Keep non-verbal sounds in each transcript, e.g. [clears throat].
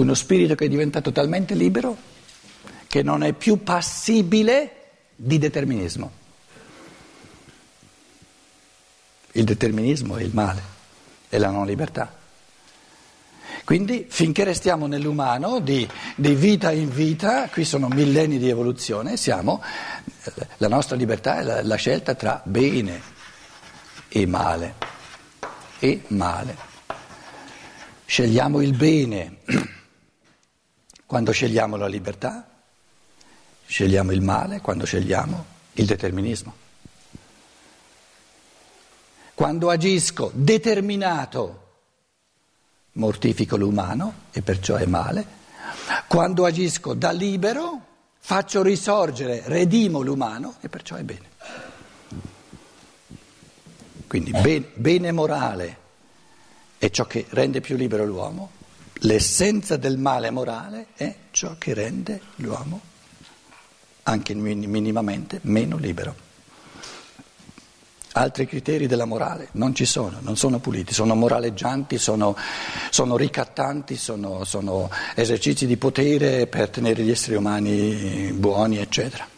Uno spirito che è diventato talmente libero che non è più passibile di determinismo. Il determinismo è il male, è la non libertà. Quindi finché restiamo nell'umano, di, di, vita in vita, qui sono millenni di evoluzione, siamo, la nostra libertà è la, la scelta tra bene e male. E male. Scegliamo il bene [clears throat] quando scegliamo la libertà, scegliamo il male quando scegliamo il determinismo. Quando agisco determinato mortifico l'umano e perciò è male. Quando agisco da libero faccio risorgere, redimo l'umano e perciò è bene. Quindi bene morale è ciò che rende più libero l'uomo, l'essenza del male morale è ciò che rende l'uomo anche minimamente meno libero. Altri criteri della morale non ci sono, non sono puliti, sono moraleggianti, sono, sono ricattanti, sono, sono esercizi di potere per tenere gli esseri umani buoni, eccetera.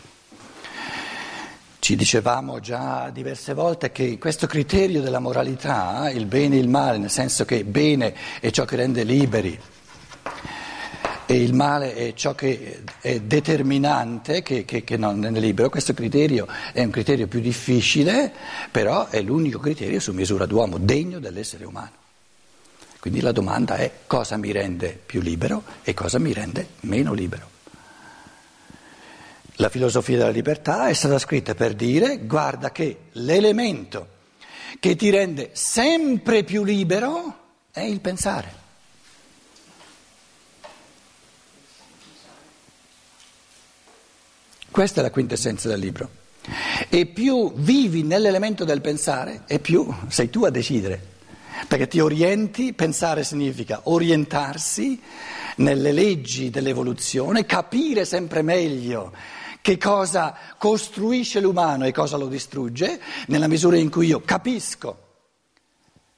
Ci dicevamo già diverse volte che questo criterio della moralità, il bene e il male, nel senso che bene è ciò che rende liberi, e il male è ciò che è determinante, che, che, che, non è libero, questo criterio è un criterio più difficile, però è l'unico criterio su misura d'uomo, degno dell'essere umano. Quindi la domanda è cosa mi rende più libero e cosa mi rende meno libero. La filosofia della libertà è stata scritta per dire guarda che l'elemento che ti rende sempre più libero è il pensare. Questa è la quintessenza del libro. E più vivi nell'elemento del pensare, e più sei tu a decidere. Perché ti orienti, pensare significa orientarsi nelle leggi dell'evoluzione, capire sempre meglio che cosa costruisce l'umano e cosa lo distrugge, nella misura in cui io capisco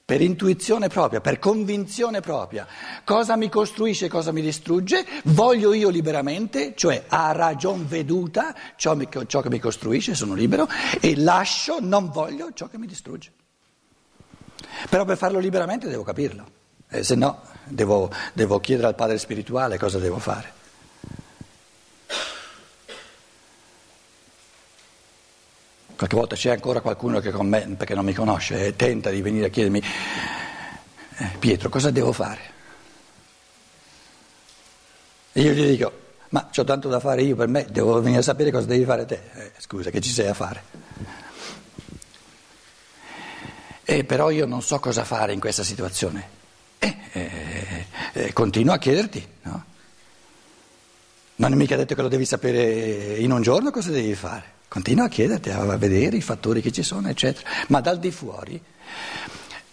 per intuizione propria, per convinzione propria, cosa mi costruisce e cosa mi distrugge, voglio io liberamente, cioè a ragion veduta ciò, ciò, che mi costruisce, sono libero, e lascio, non voglio ciò che mi distrugge. Però per farlo liberamente devo capirlo, eh, se no devo, devo chiedere al Padre spirituale cosa devo fare. Qualche volta c'è ancora qualcuno che con me, perché non mi conosce, e tenta di venire a chiedermi, eh, Pietro, cosa devo fare? E io gli dico, ma ho tanto da fare io per me, devo venire a sapere cosa devi fare te. Eh, scusa, che ci sei a fare? E però io non so cosa fare in questa situazione. E eh, eh, continuo a chiederti, no? Non è mica detto che lo devi sapere in un giorno cosa devi fare. Continua a chiederti, a vedere i fattori che ci sono, eccetera. Ma dal di fuori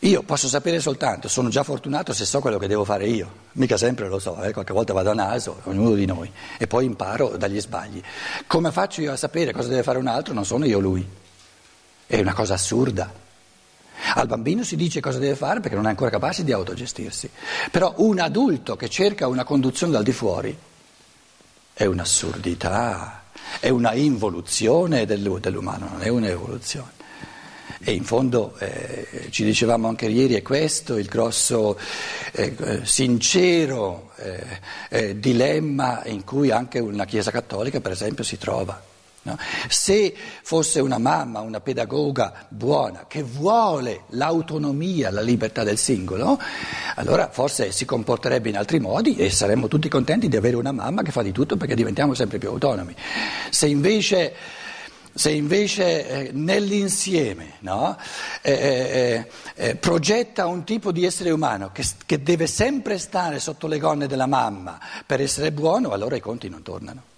io posso sapere soltanto, sono già fortunato se so quello che devo fare io, mica sempre lo so, eh? qualche volta vado a naso, ognuno di noi, e poi imparo dagli sbagli. Come faccio io a sapere cosa deve fare un altro? Non sono io lui. È una cosa assurda. Al bambino si dice cosa deve fare perché non è ancora capace di autogestirsi. Però un adulto che cerca una conduzione dal di fuori è un'assurdità è una involuzione dell'umano, non è un'evoluzione. E in fondo, eh, ci dicevamo anche ieri, è questo il grosso, eh, sincero eh, eh, dilemma in cui anche una Chiesa cattolica, per esempio, si trova. No? Se fosse una mamma, una pedagoga buona che vuole l'autonomia, la libertà del singolo, allora forse si comporterebbe in altri modi e saremmo tutti contenti di avere una mamma che fa di tutto perché diventiamo sempre più autonomi. Se invece, se invece eh, nell'insieme no? eh, eh, eh, progetta un tipo di essere umano che, che deve sempre stare sotto le gonne della mamma per essere buono, allora i conti non tornano.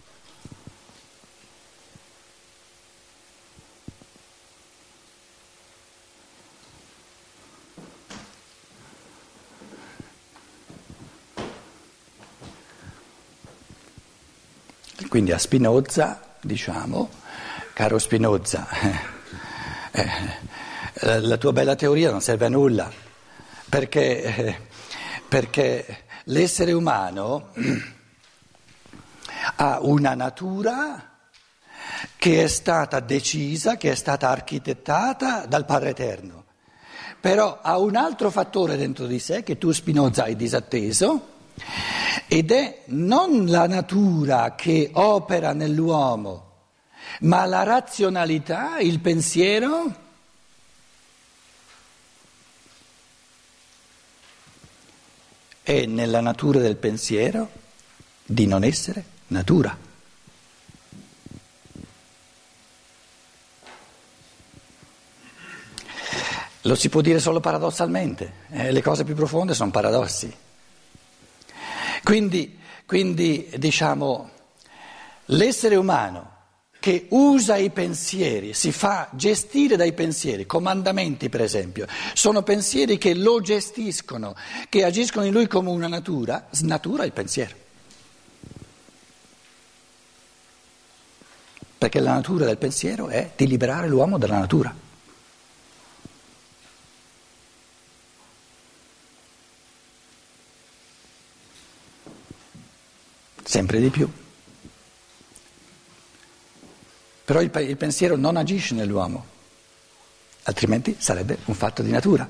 Quindi a Spinoza diciamo, caro Spinoza, eh, eh, la tua bella teoria non serve a nulla, perché, eh, perché l'essere umano ha una natura che è stata decisa, che è stata architettata dal Padre Eterno, però ha un altro fattore dentro di sé che tu Spinoza hai disatteso ed è non la natura che opera nell'uomo, ma la razionalità, il pensiero. È nella natura del pensiero di non essere natura. Lo si può dire solo paradossalmente, eh, le cose più profonde sono paradossi. Quindi, quindi diciamo, l'essere umano che usa i pensieri, si fa gestire dai pensieri, comandamenti per esempio, sono pensieri che lo gestiscono, che agiscono in lui come una natura, snatura il pensiero. Perché la natura del pensiero è di liberare l'uomo dalla natura. Sempre di più. Però il, il pensiero non agisce nell'uomo, altrimenti sarebbe un fatto di natura.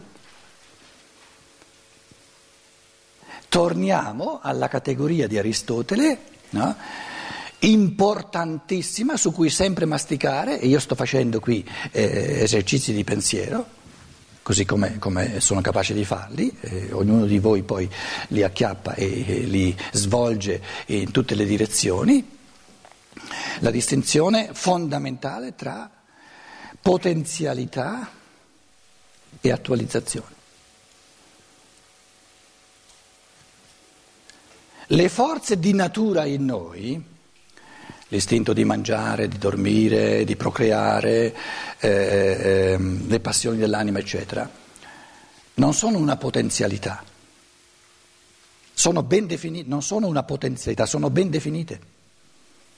Torniamo alla categoria di Aristotele, no? importantissima, su cui sempre masticare, e io sto facendo qui eh, esercizi di pensiero così come, come, sono capace di farli, eh, ognuno di voi poi li acchiappa e, e li svolge in tutte le direzioni, la distinzione fondamentale tra potenzialità e attualizzazione. Le forze di natura in noi, l'istinto di mangiare, di dormire, di procreare, eh, eh, le passioni dell'anima, eccetera, non sono una potenzialità, sono ben definite, non sono una potenzialità, sono ben definite,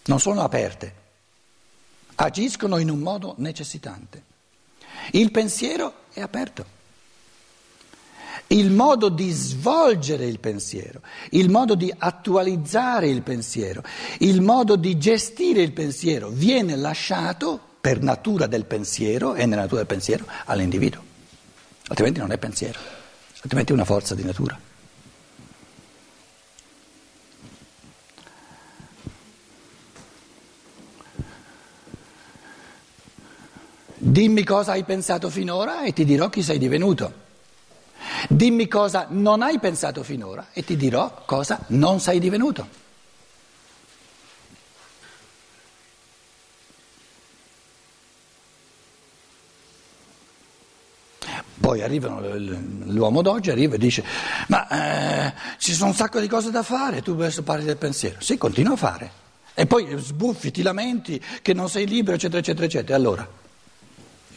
non sono aperte, agiscono in un modo necessitante. Il pensiero è aperto il modo di svolgere il pensiero, il modo di attualizzare il pensiero, il modo di gestire il pensiero viene lasciato per natura del pensiero e nella natura del pensiero all'individuo, altrimenti non è pensiero, altrimenti è una forza di natura. Dimmi cosa hai pensato finora e ti dirò chi sei divenuto. Dimmi cosa non hai pensato finora e ti dirò cosa non sei divenuto. Poi arrivano, l'uomo d'oggi arriva e dice, ma eh, ci sono un sacco di cose da fare, tu adesso parli del pensiero. Sì, continua a fare. E poi sbuffi, ti lamenti che non sei libero, eccetera, eccetera, eccetera. Allora,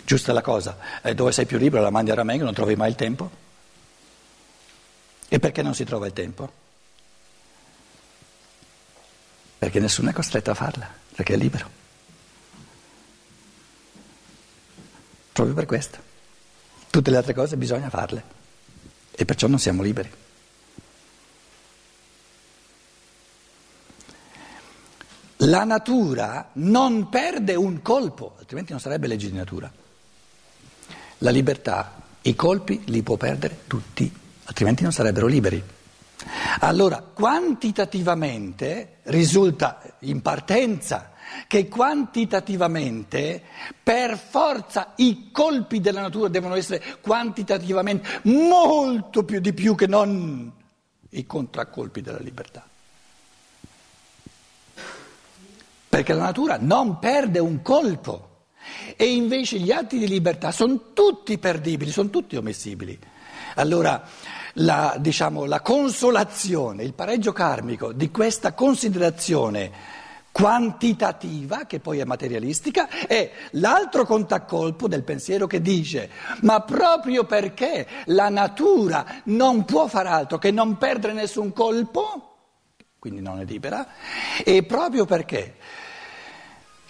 giusta la cosa, eh, dove sei più libero la mandi a ramengo, non trovi mai il tempo? E perché non si trova il tempo? Perché nessuno è costretto a farla, perché è libero. Proprio per questo. Tutte le altre cose bisogna farle e perciò non siamo liberi. La natura non perde un colpo, altrimenti non sarebbe legge di natura. La libertà, i colpi li può perdere tutti altrimenti non sarebbero liberi. Allora, quantitativamente risulta in partenza che quantitativamente per forza i colpi della natura devono essere quantitativamente molto più di più che non i contraccolpi della libertà. Perché la natura non perde un colpo e invece gli atti di libertà sono tutti perdibili, sono tutti omissibili. Allora, la, diciamo, la consolazione, il pareggio karmico di questa considerazione quantitativa, che poi è materialistica, è l'altro contacolpo del pensiero che dice, ma proprio perché la natura non può far altro che non perdere nessun colpo, quindi non è libera, e proprio perché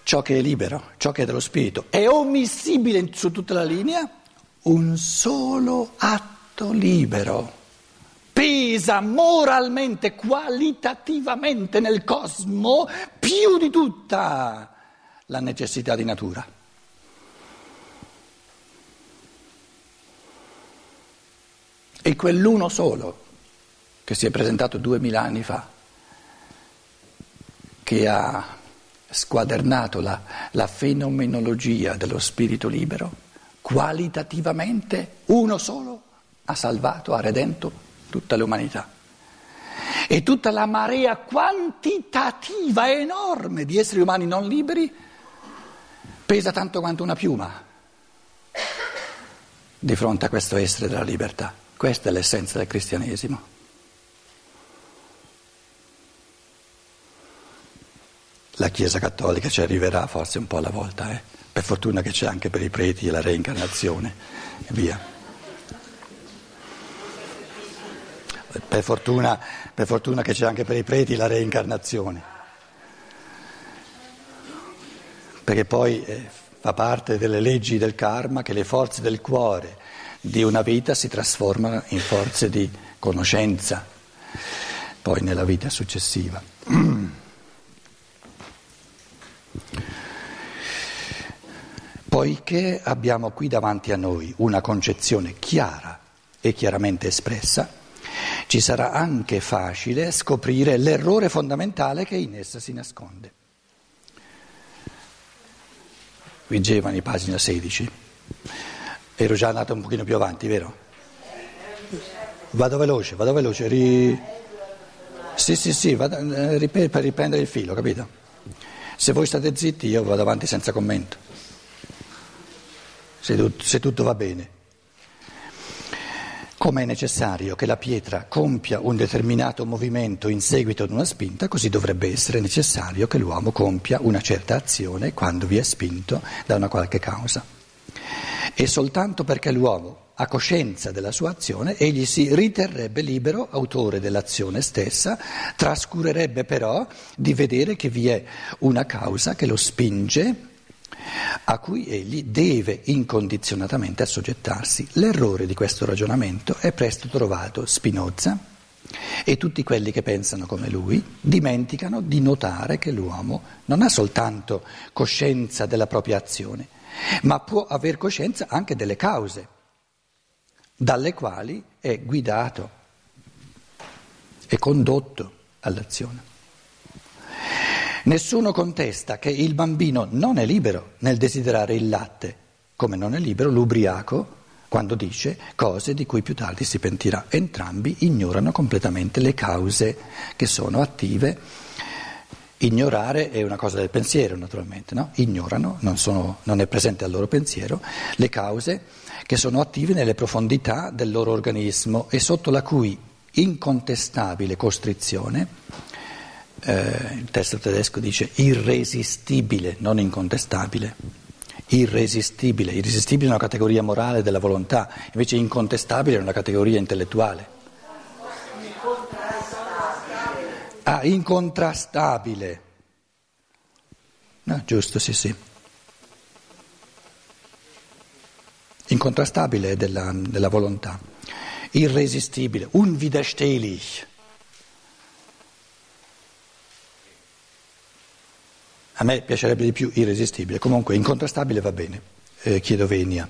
ciò che è libero, ciò che è dello spirito, è ommissibile su tutta la linea, un solo atto libero pesa pesa moralmente, qualitativamente nel cosmo più di tutta la necessità di natura. E quell'uno solo che si è presentato duemila anni fa, che ha squadernato la, la fenomenologia dello spirito libero, qualitativamente uno solo ha salvato, ha redento tutta l'umanità. E tutta la marea quantitativa enorme di esseri umani non liberi pesa tanto quanto una piuma di fronte a questo essere della libertà. Questa è l'essenza del cristianesimo. La Chiesa Cattolica ci arriverà forse un po' alla volta, eh? per fortuna che c'è anche per i preti la reincarnazione e via. Per fortuna, per fortuna che c'è anche per i preti la reincarnazione, perché poi eh, fa parte delle leggi del karma che le forze del cuore di una vita si trasformano in forze di conoscenza, poi nella vita successiva. [clears throat] Poiché abbiamo qui davanti a noi una concezione chiara e chiaramente espressa, ci sarà anche facile scoprire l'errore fondamentale che in essa si nasconde. Qui pagina 16. Ero già andato un pochino più avanti, vero? Vado veloce, vado veloce. Ri... Sì, sì, sì, vado, eh, per riprendere il filo, capito? Se voi state zitti io vado avanti senza commento, se, tutto, se tutto va bene. Come è necessario che la pietra compia un determinato movimento in seguito ad una spinta, così dovrebbe essere necessario che l'uomo compia una certa azione quando vi è spinto da una qualche causa. E soltanto perché l'uomo ha coscienza della sua azione, egli si riterrebbe libero, autore dell'azione stessa, trascurerebbe però di vedere che vi è una causa che lo spinge a cui egli deve incondizionatamente assoggettarsi. L'errore di questo ragionamento è presto trovato Spinoza e tutti quelli che pensano come lui dimenticano di notare che l'uomo non ha soltanto coscienza della propria azione, ma può aver coscienza anche delle cause dalle quali è guidato e condotto all'azione. Nessuno contesta che il bambino non è libero nel desiderare il latte, come non è libero l'ubriaco quando dice cose di cui più tardi si pentirà. Entrambi ignorano completamente le cause che sono attive. Ignorare è una cosa del pensiero, naturalmente, no? ignorano, non, sono, non è presente al loro pensiero, le cause che sono attivi nelle profondità del loro organismo e sotto la cui incontestabile costrizione, eh, il testo tedesco dice irresistibile, non incontestabile, irresistibile, irresistibile è una categoria morale della volontà, invece incontestabile è una categoria intellettuale. Ah, incontrastabile. No, giusto, sì, sì. incontrastabile della, della volontà, irresistibile, unwiderstehlich. A me piacerebbe di più irresistibile, comunque incontrastabile va bene, eh, chiedo venia.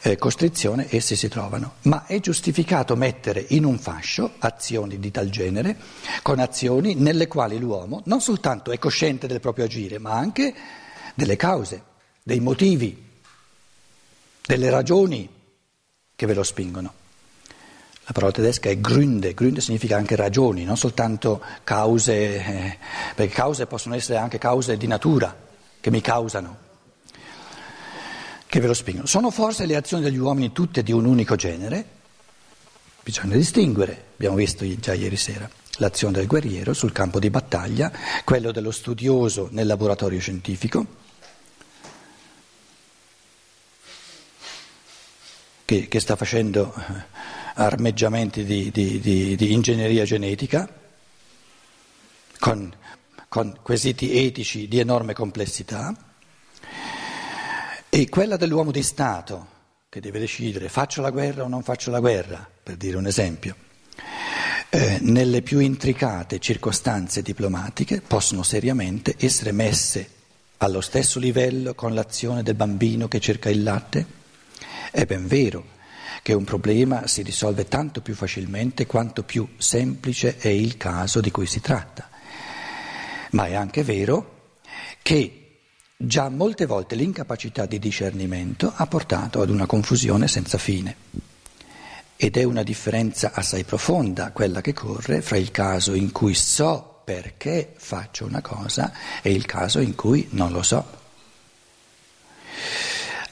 Eh, costrizione, essi si trovano, ma è giustificato mettere in un fascio azioni di tal genere con azioni nelle quali l'uomo non soltanto è cosciente del proprio agire, ma anche delle cause, dei motivi delle ragioni che ve lo spingono. La parola tedesca è Gründe, Gründe significa anche ragioni, non soltanto cause, eh, perché cause possono essere anche cause di natura che mi causano, che ve lo spingono. Sono forse le azioni degli uomini tutte di un unico genere? Bisogna distinguere, abbiamo visto già ieri sera, l'azione del guerriero sul campo di battaglia, quello dello studioso nel laboratorio scientifico che, che sta facendo eh, armeggiamenti di, di, di, di ingegneria genetica con, con quesiti etici di enorme complessità e quella dell'uomo di Stato che deve decidere faccio la guerra o non faccio la guerra, per dire un esempio. eh, nelle più intricate circostanze diplomatiche possono seriamente essere messe allo stesso livello con l'azione del bambino che cerca il latte? È ben vero che un problema si risolve tanto più facilmente quanto più semplice è il caso di cui si tratta, ma è anche vero che già molte volte l'incapacità di discernimento ha portato ad una confusione senza fine. Ed è una differenza assai profonda quella che corre fra il caso in cui so perché faccio una cosa e il caso in cui non lo so.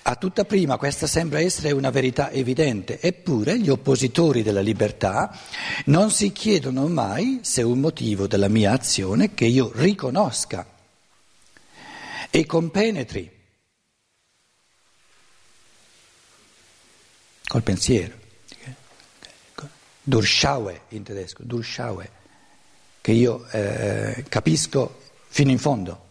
A tutta prima questa sembra essere una verità evidente, eppure gli oppositori della libertà non si chiedono mai se un motivo della mia azione che io riconosca e compenetri col pensiero. Durschauer in tedesco, Durschauer, che io eh, capisco fino in fondo,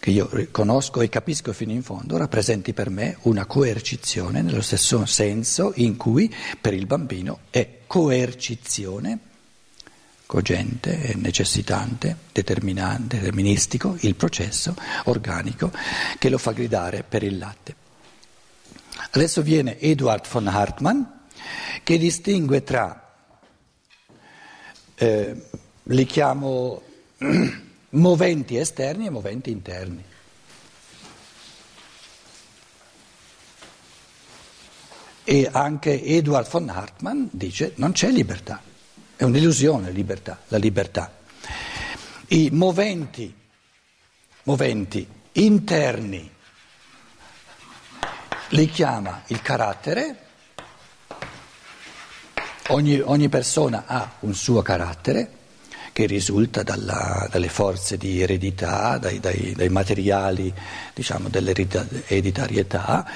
che io conosco e capisco fino in fondo, rappresenti per me una coercizione nello stesso senso in cui per il bambino è coercizione cogente, necessitante, determinante, deterministico il processo organico che lo fa gridare per il latte. Adesso viene Eduard von Hartmann che distingue tra, eh, li chiamo [clears throat] moventi esterni e moventi interni. E anche Edward von Hartmann dice non c'è libertà, è un'illusione libertà, la libertà. I moventi, moventi interni li chiama il carattere Ogni, ogni, persona ha un suo carattere che risulta dalla, dalle forze di eredità, dai, dai, dai materiali diciamo, dell'ereditarietà,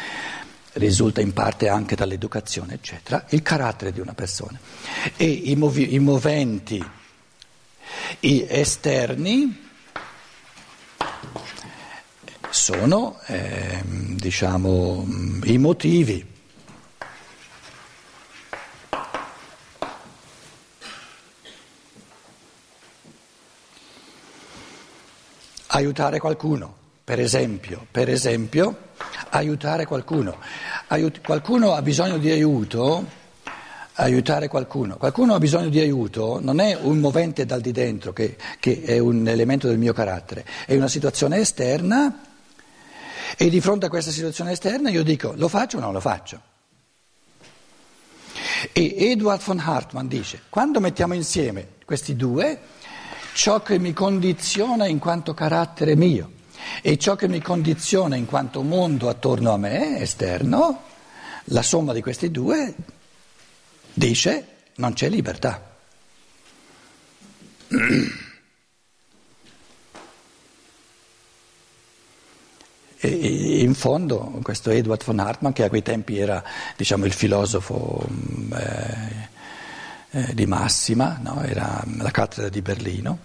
risulta in parte anche dall'educazione, eccetera, il carattere di una persona. E i, movi, i moventi i esterni sono eh, diciamo, i motivi aiutare qualcuno, per esempio, per esempio aiutare qualcuno. Aiut- qualcuno ha bisogno di aiuto, aiutare qualcuno. Qualcuno ha bisogno di aiuto non è un movente dal di dentro che, che è un elemento del mio carattere, è una situazione esterna e di fronte a questa situazione esterna io dico lo faccio o non lo faccio. E Edward von Hartmann dice, quando mettiamo insieme questi due, ciò che mi condiziona in quanto carattere mio e ciò che mi condiziona in quanto mondo attorno a me, esterno, la somma di questi due dice non c'è libertà. E in fondo questo Edward von Hartmann, che a quei tempi era diciamo, il filosofo mm, eh, eh, di massima, no? era la cattedra di Berlino.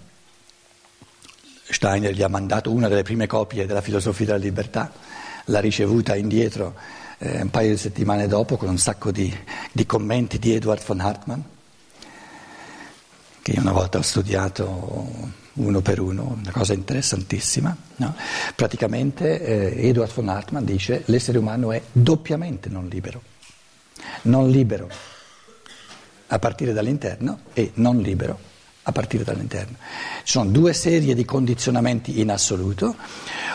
Steiner gli ha mandato una delle prime copie della filosofia della libertà, l'ha ricevuta indietro eh, un paio di settimane dopo con un sacco di, di commenti di Edward von Hartmann, che una volta ho studiato uno per uno, una cosa interessantissima. No? Praticamente eh, Edward von Hartmann dice che l'essere umano è doppiamente non libero. Non libero a partire dall'interno e non libero a partire dall'interno. Ci sono due serie di condizionamenti in assoluto,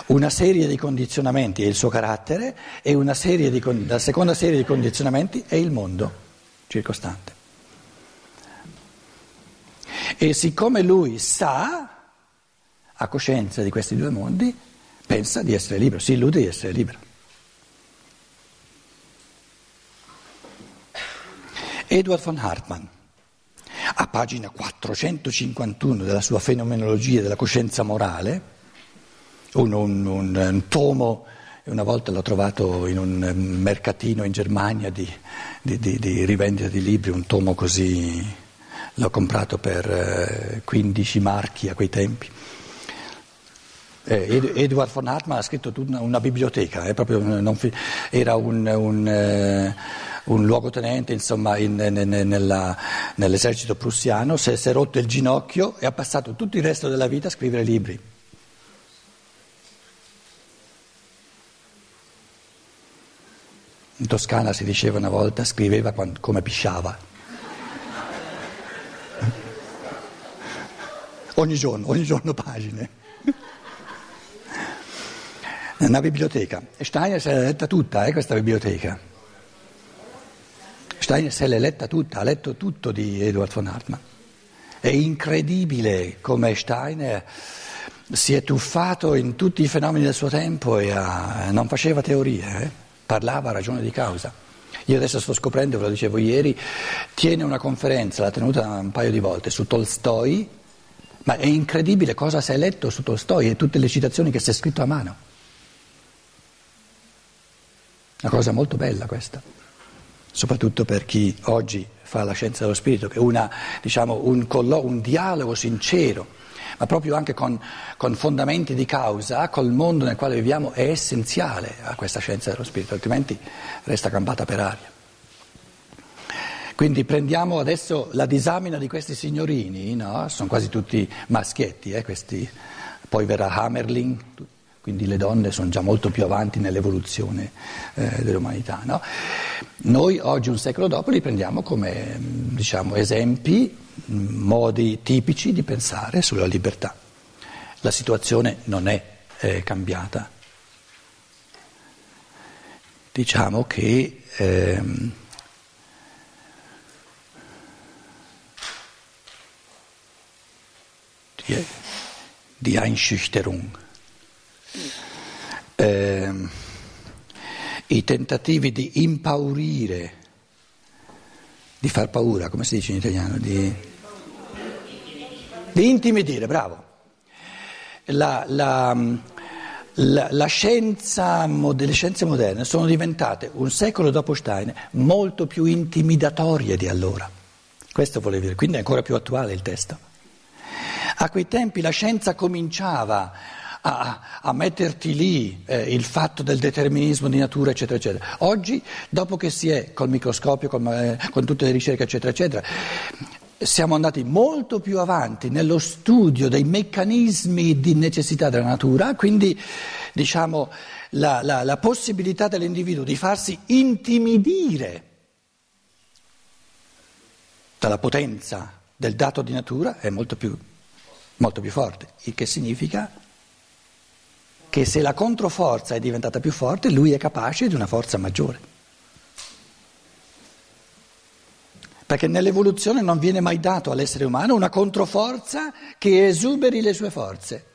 una serie di condizionamenti è il suo carattere e di, la seconda serie di condizionamenti è il mondo circostante. E siccome lui sa, ha coscienza di questi due mondi, pensa di essere libero, si illude di essere libero. Edward von Hartmann, a pagina 451 della sua fenomenologia della coscienza morale, un, un, un, un tomo, una volta l'ho trovato in un mercatino in Germania di, di, di, di rivendita di libri, un tomo così, l'ho comprato per 15 eh, marchi a quei tempi. Eh, Edward von Hartmann ha scritto una, una biblioteca, eh, non, era un, un, eh, un luogotenente insomma, in, in, nella, nell'esercito prussiano, si è rotto il ginocchio e ha passato tutto il resto della vita a scrivere libri. In Toscana si diceva una volta, scriveva quando, come pisciava. Ogni giorno, ogni giorno pagine. Una biblioteca. Steiner se l'è letta tutta, eh, questa biblioteca. Steiner se l'è letta tutta, ha letto tutto di Edward von Hartmann. È incredibile come Steiner si è tuffato in tutti i fenomeni del suo tempo e ha, non faceva teorie. Eh parlava a ragione di causa. Io adesso sto scoprendo, ve lo dicevo ieri, tiene una conferenza, l'ha tenuta un paio di volte, su Tolstoi, ma è incredibile cosa si è letto su Tolstoi e tutte le citazioni che si è scritto a mano. Una cosa molto bella questa, soprattutto per chi oggi fa la scienza dello spirito, che è diciamo, un, collo- un dialogo sincero ma proprio anche con, con fondamenti di causa, col mondo nel quale viviamo, è essenziale a questa scienza dello spirito, altrimenti resta campata per aria. Quindi prendiamo adesso la disamina di questi signorini, no? sono quasi tutti maschietti, eh, questi. poi verrà Hammerling, quindi le donne sono già molto più avanti nell'evoluzione eh, dell'umanità. No? Noi oggi, un secolo dopo, li prendiamo come diciamo, esempi modi tipici di pensare sulla libertà. La situazione non è eh, cambiata. Diciamo che ehm, die, die Einschüchterung, ehm, i tentativi di impaurire di far paura, come si dice in italiano? Di, di intimidire, bravo. La, la, la, la scienza, le scienze moderne sono diventate, un secolo dopo Stein, molto più intimidatorie di allora. Questo volevo dire, quindi è ancora più attuale il testo. A quei tempi la scienza cominciava a, a metterti lì eh, il fatto del determinismo di natura, eccetera, eccetera. Oggi, dopo che si è col microscopio, con, eh, con tutte le ricerche, eccetera, eccetera, siamo andati molto più avanti nello studio dei meccanismi di necessità della natura, quindi diciamo la, la, la possibilità dell'individuo di farsi intimidire dalla potenza del dato di natura è molto più, molto più forte, il che significa che se la controforza è diventata più forte, lui è capace di una forza maggiore. Perché nell'evoluzione non viene mai dato all'essere umano una controforza che esuberi le sue forze.